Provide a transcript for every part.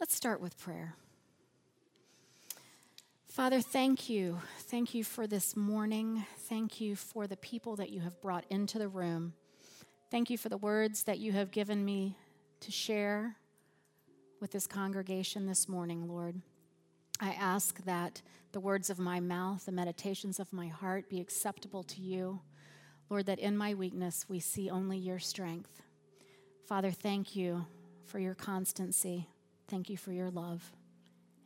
Let's start with prayer. Father, thank you. Thank you for this morning. Thank you for the people that you have brought into the room. Thank you for the words that you have given me to share with this congregation this morning, Lord. I ask that the words of my mouth, the meditations of my heart be acceptable to you. Lord, that in my weakness we see only your strength. Father, thank you for your constancy. Thank you for your love.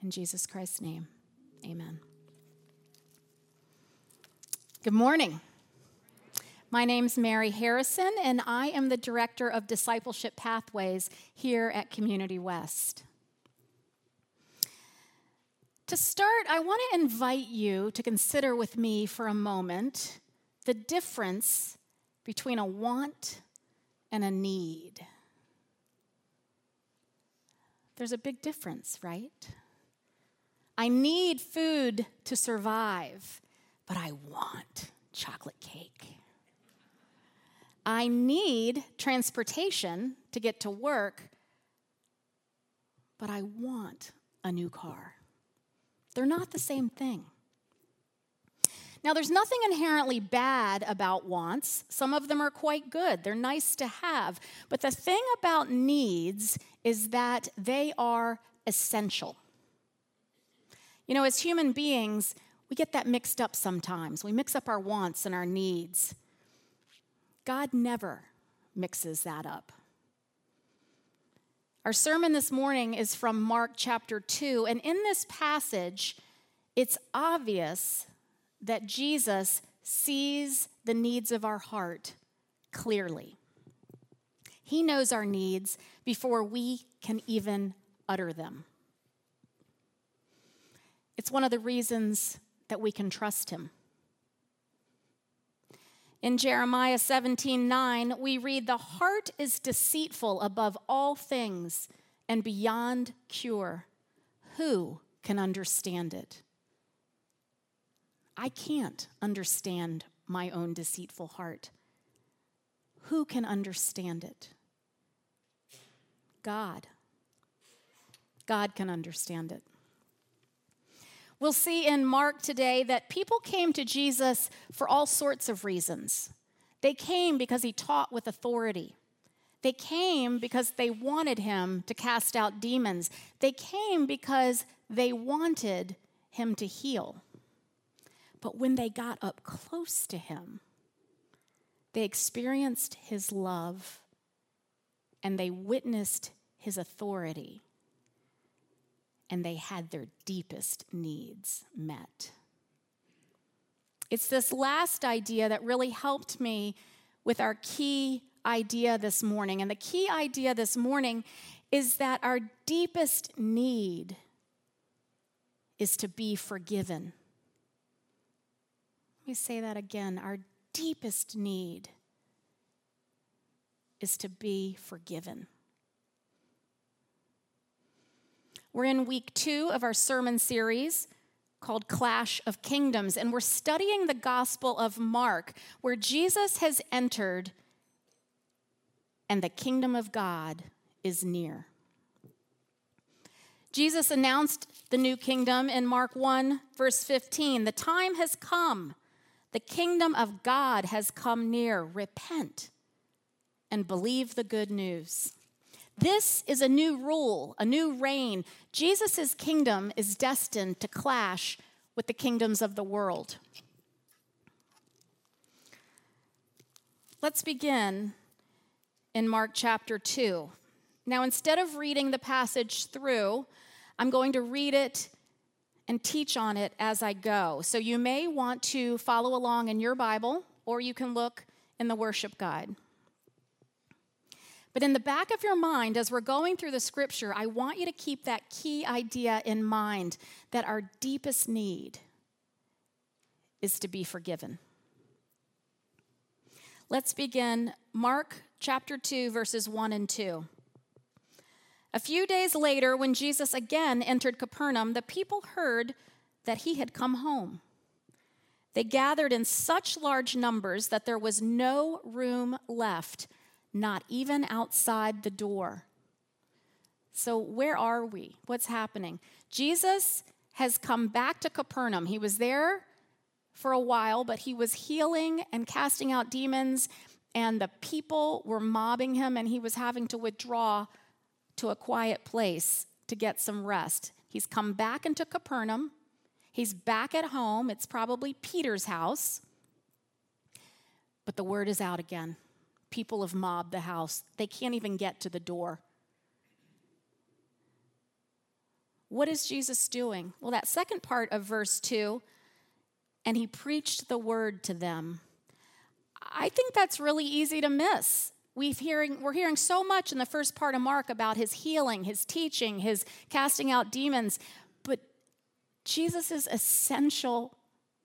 In Jesus Christ's name, amen. Good morning. My name's Mary Harrison, and I am the Director of Discipleship Pathways here at Community West. To start, I want to invite you to consider with me for a moment the difference between a want and a need. There's a big difference, right? I need food to survive, but I want chocolate cake. I need transportation to get to work, but I want a new car. They're not the same thing. Now, there's nothing inherently bad about wants. Some of them are quite good, they're nice to have. But the thing about needs is that they are essential. You know, as human beings, we get that mixed up sometimes. We mix up our wants and our needs. God never mixes that up. Our sermon this morning is from Mark chapter 2, and in this passage, it's obvious that Jesus sees the needs of our heart clearly. He knows our needs before we can even utter them. It's one of the reasons that we can trust Him. In Jeremiah 17 9, we read, The heart is deceitful above all things and beyond cure. Who can understand it? I can't understand my own deceitful heart. Who can understand it? God. God can understand it. We'll see in Mark today that people came to Jesus for all sorts of reasons. They came because he taught with authority. They came because they wanted him to cast out demons. They came because they wanted him to heal. But when they got up close to him, they experienced his love and they witnessed his authority and they had their deepest needs met. It's this last idea that really helped me with our key idea this morning. And the key idea this morning is that our deepest need is to be forgiven. Let me say that again. Our deepest need is to be forgiven. We're in week two of our sermon series called Clash of Kingdoms, and we're studying the Gospel of Mark, where Jesus has entered and the kingdom of God is near. Jesus announced the new kingdom in Mark 1, verse 15. The time has come, the kingdom of God has come near. Repent and believe the good news. This is a new rule, a new reign. Jesus' kingdom is destined to clash with the kingdoms of the world. Let's begin in Mark chapter 2. Now, instead of reading the passage through, I'm going to read it and teach on it as I go. So you may want to follow along in your Bible, or you can look in the worship guide. But in the back of your mind, as we're going through the scripture, I want you to keep that key idea in mind that our deepest need is to be forgiven. Let's begin Mark chapter 2, verses 1 and 2. A few days later, when Jesus again entered Capernaum, the people heard that he had come home. They gathered in such large numbers that there was no room left not even outside the door. So, where are we? What's happening? Jesus has come back to Capernaum. He was there for a while, but he was healing and casting out demons, and the people were mobbing him, and he was having to withdraw to a quiet place to get some rest. He's come back into Capernaum. He's back at home. It's probably Peter's house. But the word is out again. People have mobbed the house, they can't even get to the door. What is Jesus doing? Well, that second part of verse 2 and he preached the word to them. I think that's really easy to miss. We've hearing, we're hearing so much in the first part of Mark about his healing, his teaching, his casting out demons, but Jesus' essential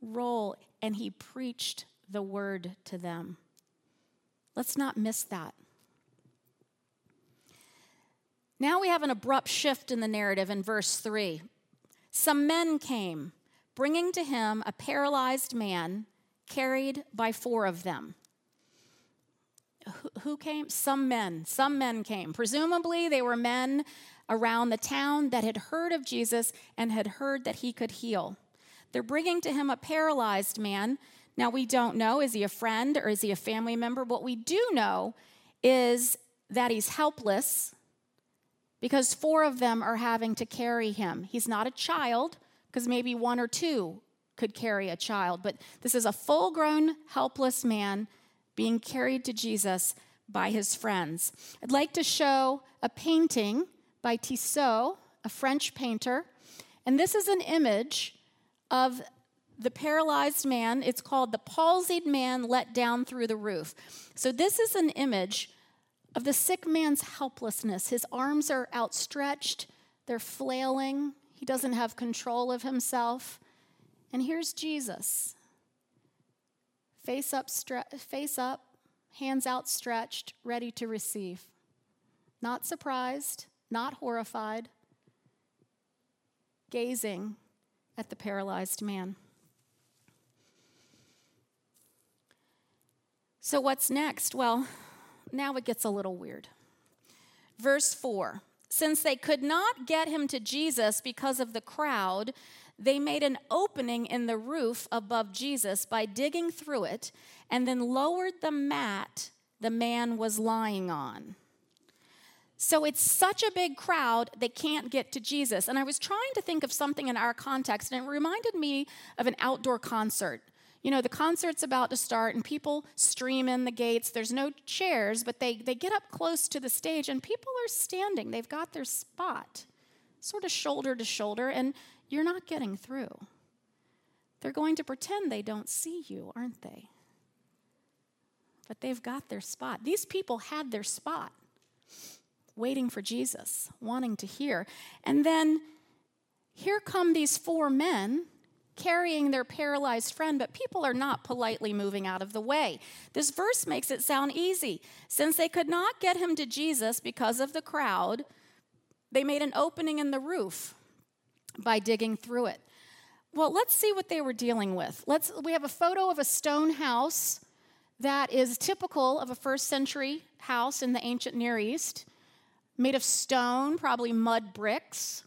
role, and he preached the word to them. Let's not miss that. Now we have an abrupt shift in the narrative in verse 3. Some men came, bringing to him a paralyzed man carried by four of them. Who came? Some men. Some men came. Presumably, they were men around the town that had heard of Jesus and had heard that he could heal. They're bringing to him a paralyzed man. Now, we don't know is he a friend or is he a family member? What we do know is that he's helpless because four of them are having to carry him. He's not a child, because maybe one or two could carry a child, but this is a full grown, helpless man being carried to Jesus by his friends. I'd like to show a painting by Tissot, a French painter, and this is an image of the paralyzed man. It's called The Palsied Man Let Down Through the Roof. So, this is an image of the sick man's helplessness. His arms are outstretched, they're flailing, he doesn't have control of himself. And here's Jesus face up, stre- face up, hands outstretched, ready to receive. Not surprised, not horrified, gazing at the paralyzed man. So, what's next? Well, now it gets a little weird. Verse 4 Since they could not get him to Jesus because of the crowd, they made an opening in the roof above Jesus by digging through it and then lowered the mat the man was lying on. So it's such a big crowd, they can't get to Jesus. And I was trying to think of something in our context, and it reminded me of an outdoor concert. You know, the concert's about to start and people stream in the gates. There's no chairs, but they, they get up close to the stage and people are standing. They've got their spot, sort of shoulder to shoulder, and you're not getting through. They're going to pretend they don't see you, aren't they? But they've got their spot. These people had their spot, waiting for Jesus, wanting to hear. And then here come these four men carrying their paralyzed friend, but people are not politely moving out of the way. This verse makes it sound easy. Since they could not get him to Jesus because of the crowd, they made an opening in the roof by digging through it. Well, let's see what they were dealing with. Let's we have a photo of a stone house that is typical of a first century house in the ancient Near East, made of stone, probably mud bricks.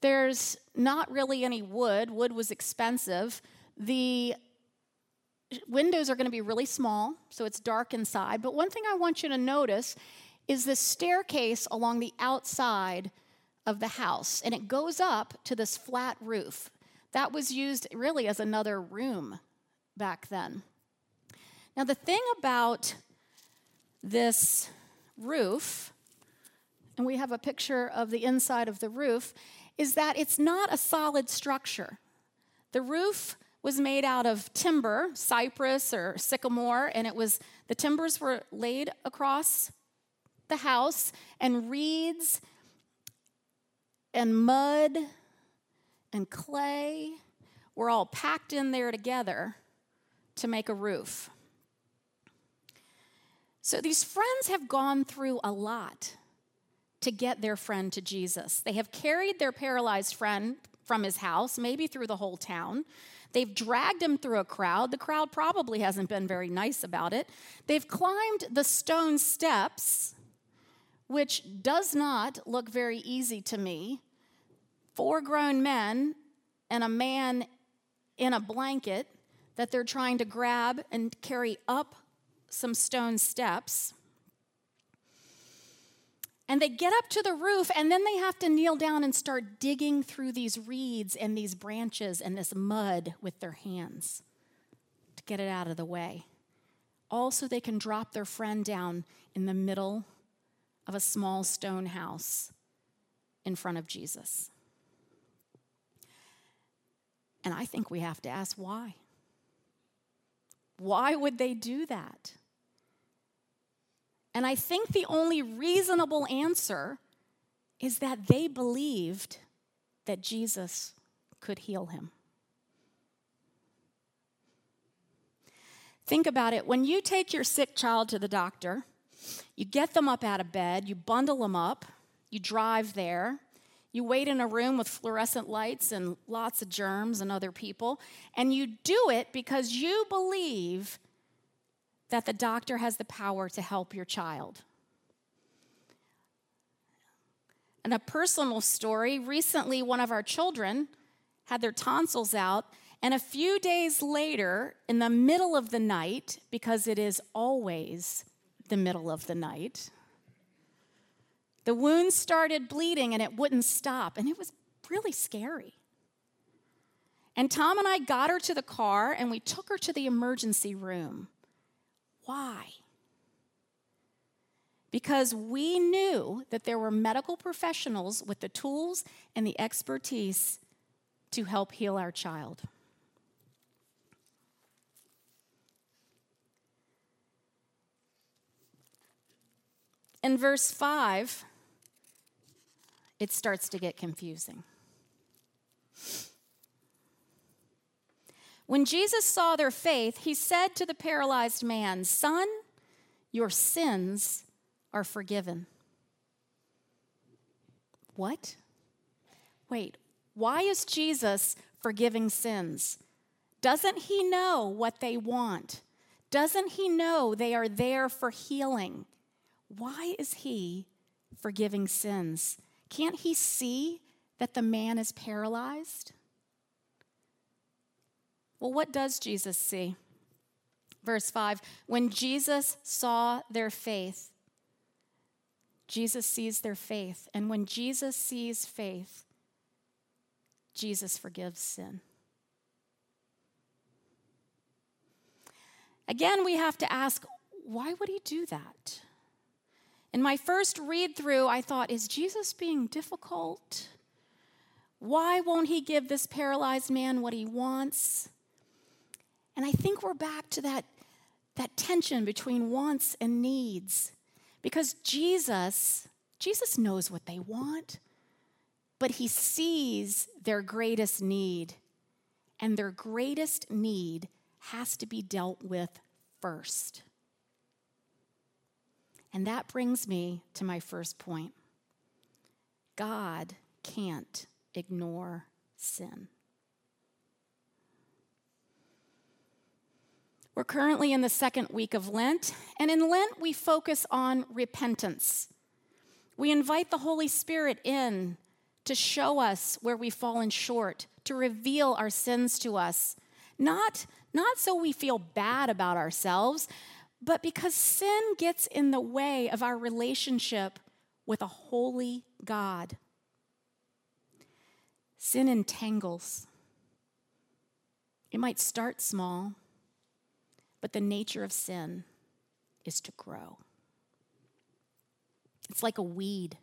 There's not really any wood, wood was expensive. The windows are going to be really small, so it's dark inside. But one thing I want you to notice is the staircase along the outside of the house, and it goes up to this flat roof. That was used really as another room back then. Now, the thing about this roof, and we have a picture of the inside of the roof, is that it's not a solid structure. The roof was made out of timber, cypress or sycamore, and it was the timbers were laid across the house, and reeds and mud and clay were all packed in there together to make a roof. So these friends have gone through a lot to get their friend to Jesus. They have carried their paralyzed friend from his house, maybe through the whole town. They've dragged him through a crowd. The crowd probably hasn't been very nice about it. They've climbed the stone steps, which does not look very easy to me. Four grown men and a man in a blanket that they're trying to grab and carry up some stone steps. And they get up to the roof, and then they have to kneel down and start digging through these reeds and these branches and this mud with their hands to get it out of the way. Also, they can drop their friend down in the middle of a small stone house in front of Jesus. And I think we have to ask why. Why would they do that? And I think the only reasonable answer is that they believed that Jesus could heal him. Think about it. When you take your sick child to the doctor, you get them up out of bed, you bundle them up, you drive there, you wait in a room with fluorescent lights and lots of germs and other people, and you do it because you believe that the doctor has the power to help your child. And a personal story recently, one of our children had their tonsils out, and a few days later, in the middle of the night, because it is always the middle of the night, the wound started bleeding and it wouldn't stop, and it was really scary. And Tom and I got her to the car and we took her to the emergency room. Why? Because we knew that there were medical professionals with the tools and the expertise to help heal our child. In verse 5, it starts to get confusing. When Jesus saw their faith, he said to the paralyzed man, Son, your sins are forgiven. What? Wait, why is Jesus forgiving sins? Doesn't he know what they want? Doesn't he know they are there for healing? Why is he forgiving sins? Can't he see that the man is paralyzed? Well, what does Jesus see? Verse 5 When Jesus saw their faith, Jesus sees their faith. And when Jesus sees faith, Jesus forgives sin. Again, we have to ask why would he do that? In my first read through, I thought, is Jesus being difficult? Why won't he give this paralyzed man what he wants? And I think we're back to that, that tension between wants and needs. Because Jesus, Jesus knows what they want, but he sees their greatest need. And their greatest need has to be dealt with first. And that brings me to my first point God can't ignore sin. We're currently in the second week of Lent, and in Lent we focus on repentance. We invite the Holy Spirit in to show us where we've fallen short, to reveal our sins to us. Not, not so we feel bad about ourselves, but because sin gets in the way of our relationship with a holy God. Sin entangles. It might start small, but the nature of sin is to grow. It's like a weed.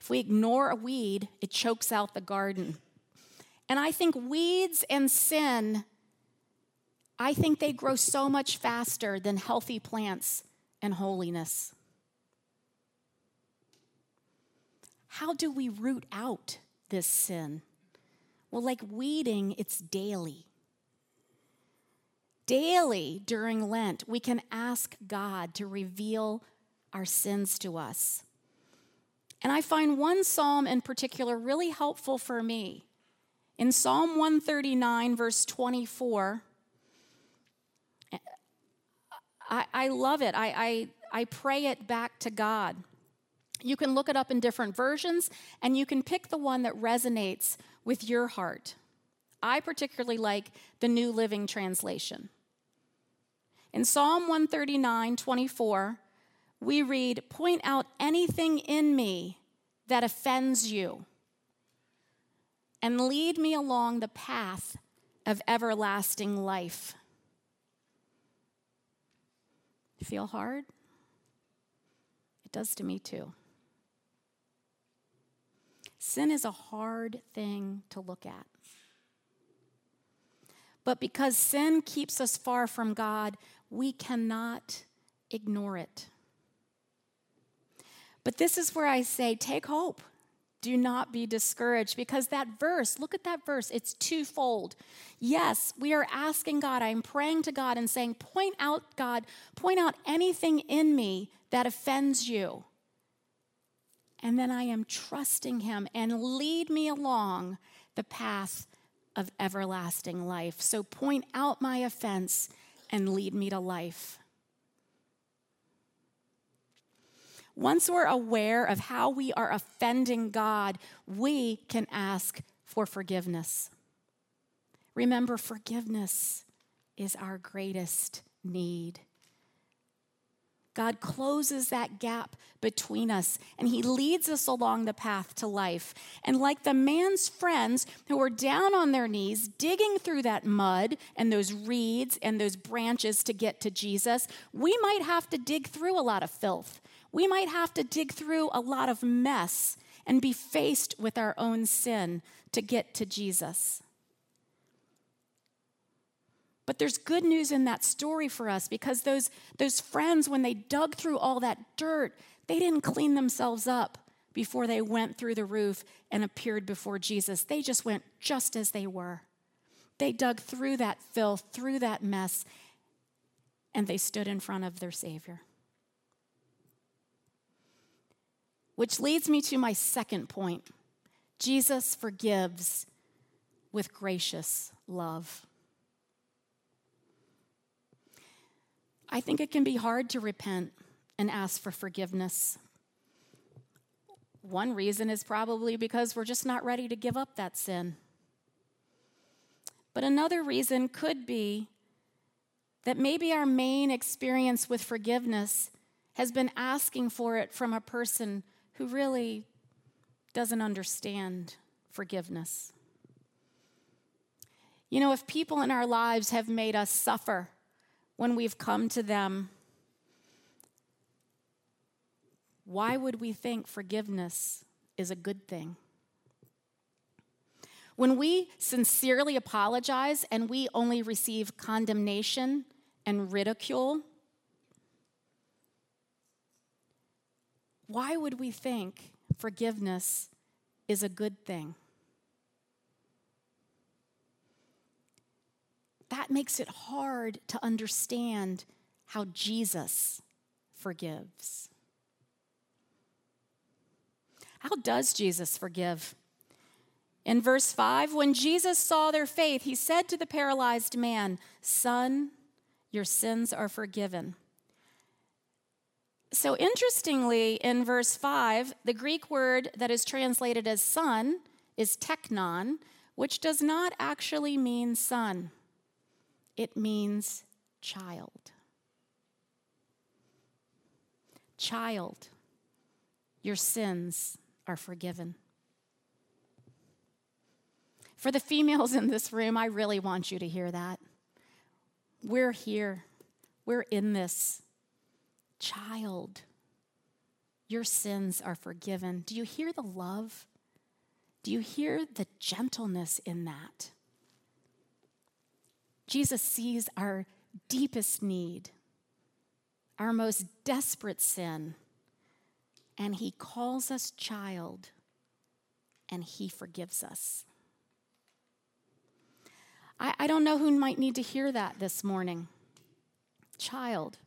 If we ignore a weed, it chokes out the garden. And I think weeds and sin I think they grow so much faster than healthy plants and holiness. How do we root out this sin? Well, like weeding, it's daily. Daily during Lent, we can ask God to reveal our sins to us. And I find one psalm in particular really helpful for me. In Psalm 139, verse 24, I, I love it. I, I, I pray it back to God. You can look it up in different versions and you can pick the one that resonates with your heart. I particularly like the New Living Translation. In Psalm 139 24, we read, Point out anything in me that offends you, and lead me along the path of everlasting life. Feel hard? It does to me too. Sin is a hard thing to look at. But because sin keeps us far from God, we cannot ignore it. But this is where I say, take hope. Do not be discouraged because that verse, look at that verse, it's twofold. Yes, we are asking God, I'm praying to God and saying, Point out, God, point out anything in me that offends you. And then I am trusting Him and lead me along the path of everlasting life. So point out my offense and lead me to life. Once we're aware of how we are offending God, we can ask for forgiveness. Remember, forgiveness is our greatest need. God closes that gap between us and he leads us along the path to life. And like the man's friends who were down on their knees, digging through that mud and those reeds and those branches to get to Jesus, we might have to dig through a lot of filth we might have to dig through a lot of mess and be faced with our own sin to get to Jesus. But there's good news in that story for us because those, those friends, when they dug through all that dirt, they didn't clean themselves up before they went through the roof and appeared before Jesus. They just went just as they were. They dug through that filth, through that mess, and they stood in front of their Savior. Which leads me to my second point Jesus forgives with gracious love. I think it can be hard to repent and ask for forgiveness. One reason is probably because we're just not ready to give up that sin. But another reason could be that maybe our main experience with forgiveness has been asking for it from a person who really doesn't understand forgiveness. You know, if people in our lives have made us suffer when we've come to them, why would we think forgiveness is a good thing? When we sincerely apologize and we only receive condemnation and ridicule, why would we think forgiveness is a good thing? That makes it hard to understand how Jesus forgives. How does Jesus forgive? In verse 5, when Jesus saw their faith, he said to the paralyzed man, Son, your sins are forgiven. So, interestingly, in verse 5, the Greek word that is translated as son is teknon, which does not actually mean son, it means child. Child, your sins are forgiven. For the females in this room, I really want you to hear that. We're here, we're in this child, your sins are forgiven. Do you hear the love? Do you hear the gentleness in that? Jesus sees our deepest need, our most desperate sin, and he calls us child and he forgives us. I, I, don't know who might need to hear that this morning. Child,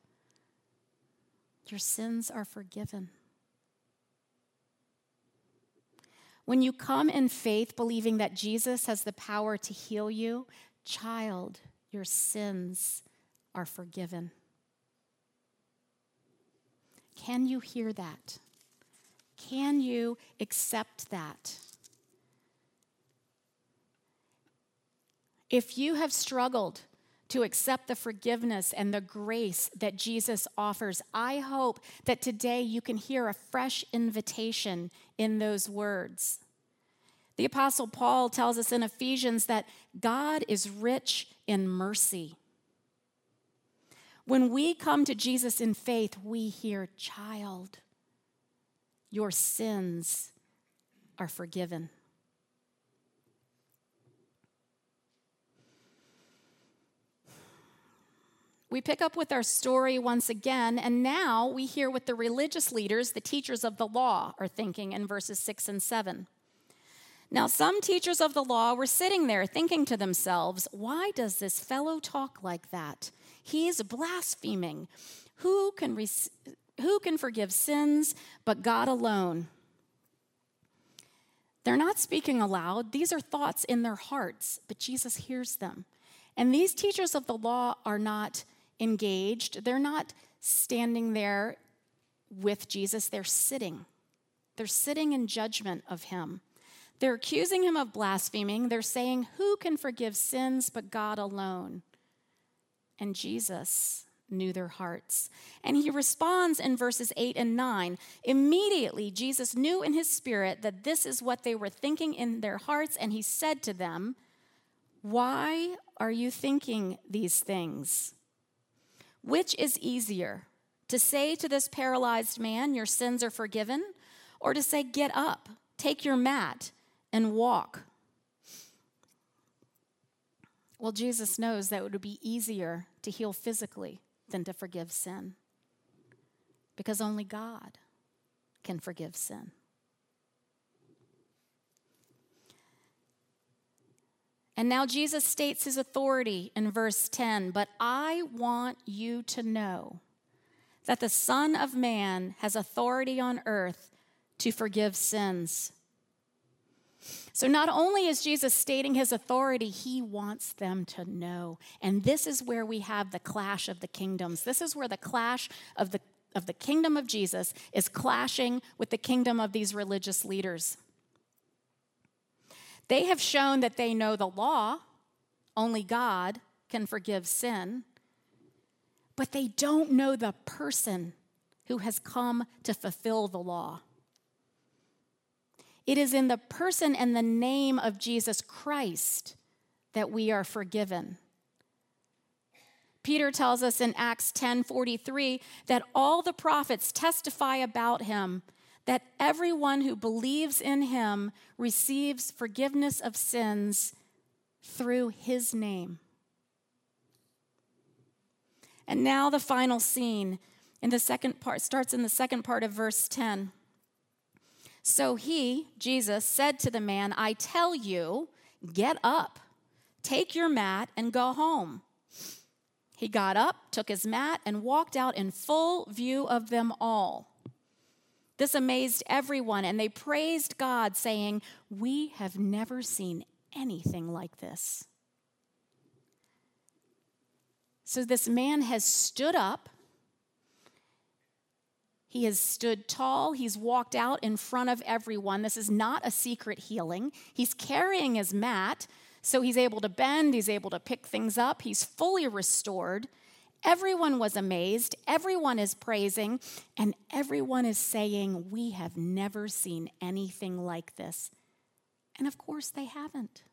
your sins are forgiven. When you come in faith, believing that Jesus has the power to heal you, child, your sins are forgiven. Can you hear that? Can you accept that? If you have struggled to accept the forgiveness and the grace that Jesus offers, I hope that today you can hear a fresh invitation in those words. The Apostle Paul tells us in Ephesians that God is rich in mercy. When we come to Jesus in faith, we hear, Child, your sins are forgiven. We pick up with our story once again, and now we hear what the religious leaders, the teachers of the law, are thinking in verses 6 and 7. Now, some teachers of the law were sitting there thinking to themselves, Why does this fellow talk like that? He's blaspheming. Who can, re- who can forgive sins but God alone? They're not speaking aloud, these are thoughts in their hearts, but Jesus hears them. And these teachers of the law are not engaged. They're not standing there with Jesus, they're sitting. They're sitting in judgment of him. They're accusing him of blaspheming. They're saying, Who can forgive sins but God alone? And Jesus knew their hearts. And he responds in verses 8 and 9. Immediately, Jesus knew in his spirit that this is what they were thinking in their hearts, and he said to them, Why are you thinking these things? Which is easier, to say to this paralyzed man, Your sins are forgiven, or to say, Get up, take your mat, and walk? Well, Jesus knows that it would be easier to heal physically than to forgive sin because only God can forgive sin. And now Jesus states his authority in verse 10 But I want you to know that the Son of Man has authority on earth to forgive sins. So, not only is Jesus stating his authority, he wants them to know. And this is where we have the clash of the kingdoms. This is where the clash of the, of the kingdom of Jesus is clashing with the kingdom of these religious leaders. They have shown that they know the law, only God can forgive sin, but they don't know the person who has come to fulfill the law. It is in the person and the name of Jesus Christ that we are forgiven. Peter tells us in Acts 10:43 that all the prophets testify about him that everyone who believes in him receives forgiveness of sins through his name. And now the final scene in the second part starts in the second part of verse 10. So he, Jesus, said to the man, I tell you, get up, take your mat, and go home. He got up, took his mat, and walked out in full view of them all. This amazed everyone, and they praised God, saying, We have never seen anything like this. So this man has stood up he has stood tall. He's walked out in front of everyone. This is not a secret healing. He's carrying his mat, so he's able to bend, he's able to pick things up. He's fully restored. Everyone was amazed. Everyone is praising, and everyone is saying, We have never seen anything like this. And of course, they haven't.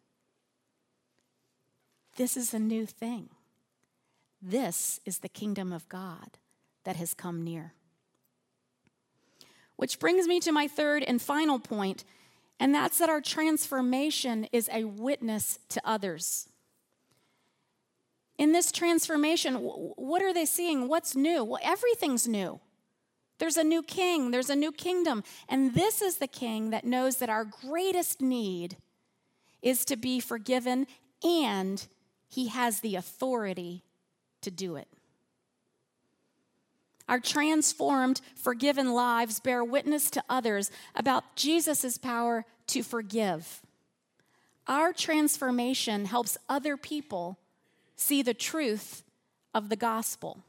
This is a new thing. This is the kingdom of God that has come near. Which brings me to my third and final point, and that's that our transformation is a witness to others. In this transformation, what are they seeing? What's new? Well, everything's new. There's a new king, there's a new kingdom. And this is the king that knows that our greatest need is to be forgiven, and he has the authority to do it. Our transformed, forgiven lives bear witness to others about Jesus' power to forgive. Our transformation helps other people see the truth of the gospel.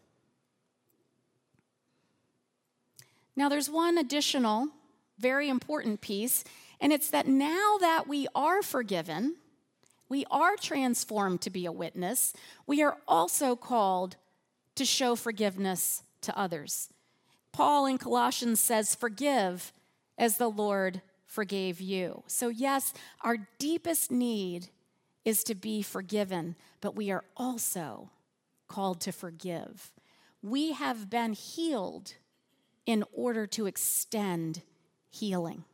Now, there's one additional very important piece, and it's that now that we are forgiven, we are transformed to be a witness, we are also called to show forgiveness to others. Paul in Colossians says, Forgive as the Lord forgave you. So, yes, our deepest need is to be forgiven, but we are also called to forgive. We have been healed in order to extend healing.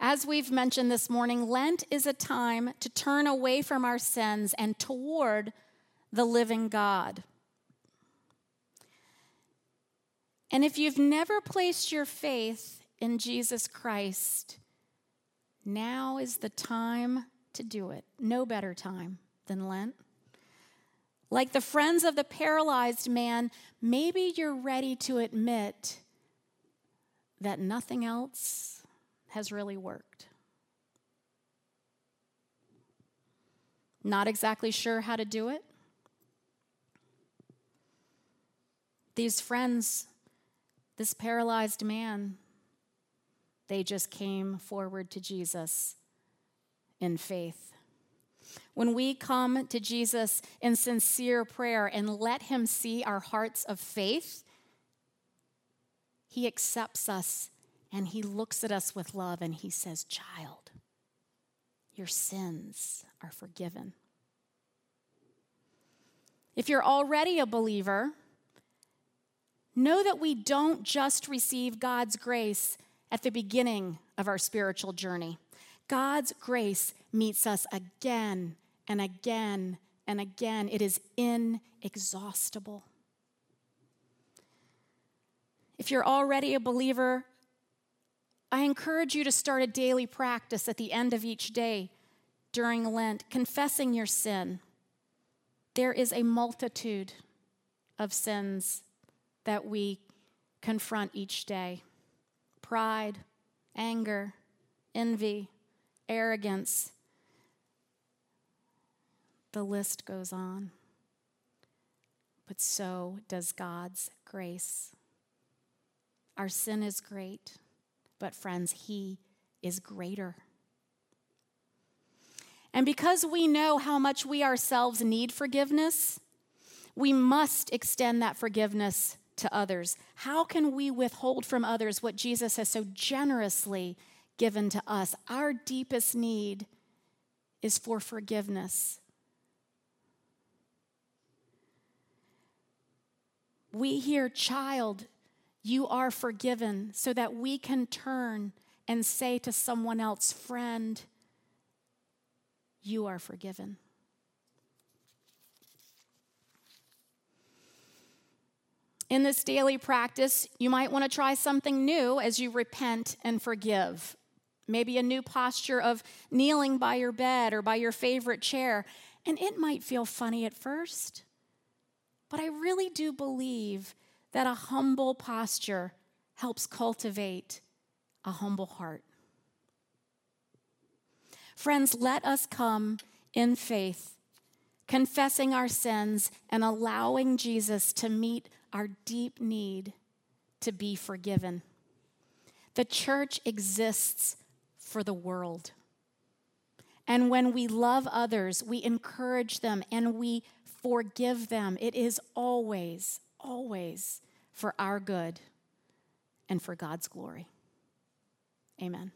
As we've mentioned this morning, Lent is a time to turn away from our sins and toward the living God. And if you've never placed your faith in Jesus Christ, now is the time to do it. No better time than Lent. Like the friends of the paralyzed man, maybe you're ready to admit that nothing else has really worked. Not exactly sure how to do it. These friends, this paralyzed man, they just came forward to Jesus in faith. When we come to Jesus in sincere prayer and let Him see our hearts of faith, He accepts us and he looks at us with love and he says, Child, your sins are forgiven. If you're already a believer, know that we don't just receive God's grace at the beginning of our spiritual journey. God's grace meets us again and again and again. It is inexhaustible. If you're already a believer, I encourage you to start a daily practice at the end of each day during Lent, confessing your sin. There is a multitude of sins that we confront each day pride, anger, envy, arrogance. The list goes on. But so does God's grace. Our sin is great. But, friends, He is greater. And because we know how much we ourselves need forgiveness, we must extend that forgiveness to others. How can we withhold from others what Jesus has so generously given to us? Our deepest need is for forgiveness. We hear child you are forgiven, so that we can turn and say to someone else, friend, you are forgiven. In this daily practice, you might want to try something new as you repent and forgive. Maybe a new posture of kneeling by your bed or by your favorite chair. And it might feel funny at first, but I really do believe that a humble posture helps cultivate a humble heart. Friends, let us come in faith, confessing our sins and allowing Jesus to meet our deep need to be forgiven. The church exists for the world. And when we love others, we encourage them and we forgive them. It is always, always for our good and for God's glory. Amen.